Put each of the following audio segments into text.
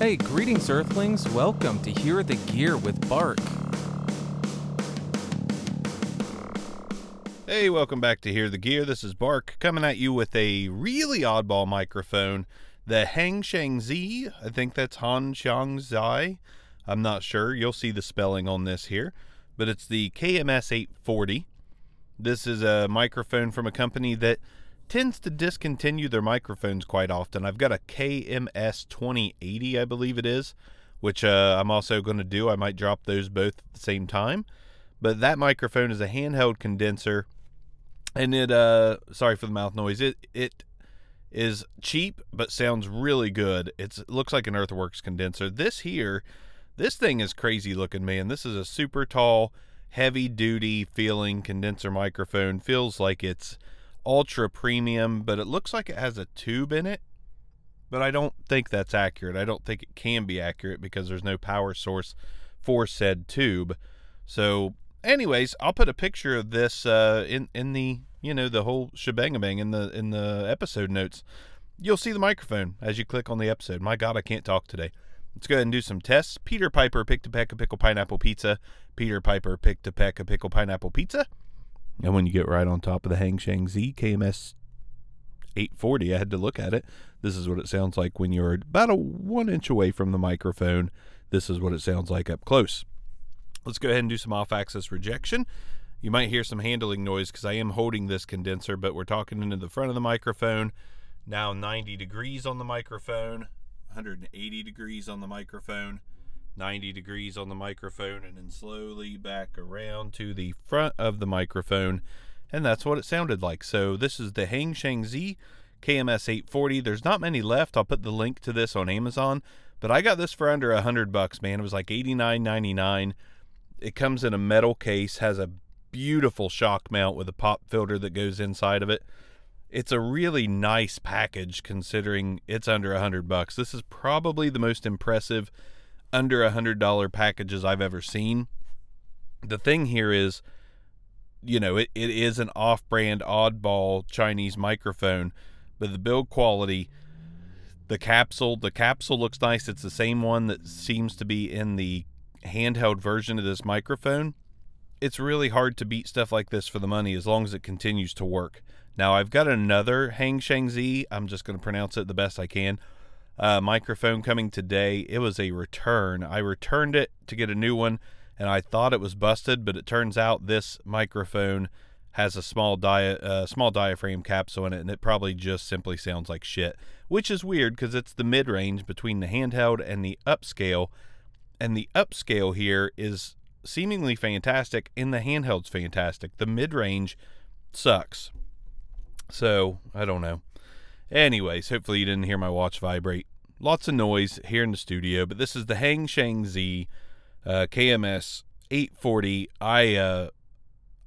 Hey, greetings, Earthlings. Welcome to Hear the Gear with Bark. Hey, welcome back to Hear the Gear. This is Bark coming at you with a really oddball microphone, the Hang Shang Z. I think that's Han Xiang Zai. I'm not sure. You'll see the spelling on this here, but it's the KMS 840. This is a microphone from a company that tends to discontinue their microphones quite often. I've got a KMS 2080, I believe it is, which uh, I'm also going to do. I might drop those both at the same time. But that microphone is a handheld condenser, and it uh, sorry for the mouth noise. It it is cheap but sounds really good. It's, it looks like an Earthworks condenser. This here, this thing is crazy looking, man. This is a super tall, heavy duty feeling condenser microphone. Feels like it's ultra premium, but it looks like it has a tube in it. But I don't think that's accurate. I don't think it can be accurate because there's no power source for said tube. So, anyways, I'll put a picture of this uh, in in the you know the whole shebang in the in the episode notes. You'll see the microphone as you click on the episode. My God, I can't talk today. Let's go ahead and do some tests. Peter Piper picked a peck of pickle pineapple pizza. Peter Piper picked a peck of pickle pineapple pizza. And when you get right on top of the Hang Z KMS 840, I had to look at it. This is what it sounds like when you're about a one inch away from the microphone. This is what it sounds like up close. Let's go ahead and do some off axis rejection. You might hear some handling noise because I am holding this condenser, but we're talking into the front of the microphone. Now 90 degrees on the microphone, 180 degrees on the microphone. 90 degrees on the microphone and then slowly back around to the front of the microphone. And that's what it sounded like. So this is the Hang Shang Z KMS 840. There's not many left. I'll put the link to this on Amazon, but I got this for under a hundred bucks, man. It was like 89.99. It comes in a metal case, has a beautiful shock mount with a pop filter that goes inside of it. It's a really nice package considering it's under a hundred bucks. This is probably the most impressive under a hundred dollar packages I've ever seen. The thing here is, you know, it, it is an off brand oddball Chinese microphone, but the build quality, the capsule, the capsule looks nice. It's the same one that seems to be in the handheld version of this microphone. It's really hard to beat stuff like this for the money as long as it continues to work. Now I've got another Hang Shang Z. I'm just going to pronounce it the best I can uh, microphone coming today. It was a return. I returned it to get a new one, and I thought it was busted, but it turns out this microphone has a small dia- uh, small diaphragm capsule in it, and it probably just simply sounds like shit. Which is weird because it's the mid range between the handheld and the upscale, and the upscale here is seemingly fantastic, and the handheld's fantastic. The mid range sucks. So I don't know. Anyways, hopefully you didn't hear my watch vibrate. Lots of noise here in the studio, but this is the Hang Shang Z uh, KMS 840. I uh,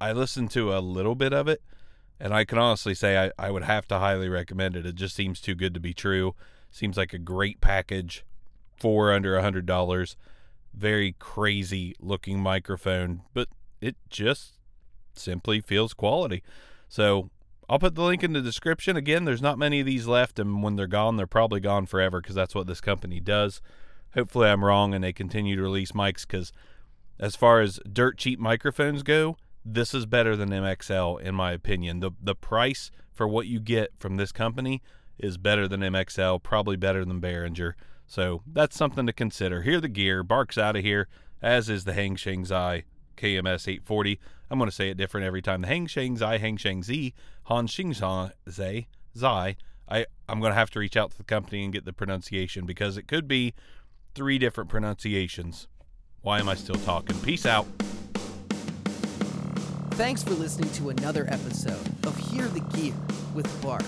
I listened to a little bit of it, and I can honestly say I, I would have to highly recommend it. It just seems too good to be true. Seems like a great package for under a hundred dollars. Very crazy looking microphone, but it just simply feels quality. So I'll put the link in the description. Again, there's not many of these left, and when they're gone, they're probably gone forever because that's what this company does. Hopefully, I'm wrong and they continue to release mics because, as far as dirt cheap microphones go, this is better than MXL in my opinion. The the price for what you get from this company is better than MXL, probably better than Behringer. So that's something to consider. Hear the Gear, Bark's out of here, as is the Hang Shang Zai KMS 840. I'm going to say it different every time. The Hang Shang Zai, Hang Shang Z, Han Xing Zai, Zai. I, I'm going to have to reach out to the company and get the pronunciation because it could be three different pronunciations. Why am I still talking? Peace out. Thanks for listening to another episode of Hear the Gear with Bark.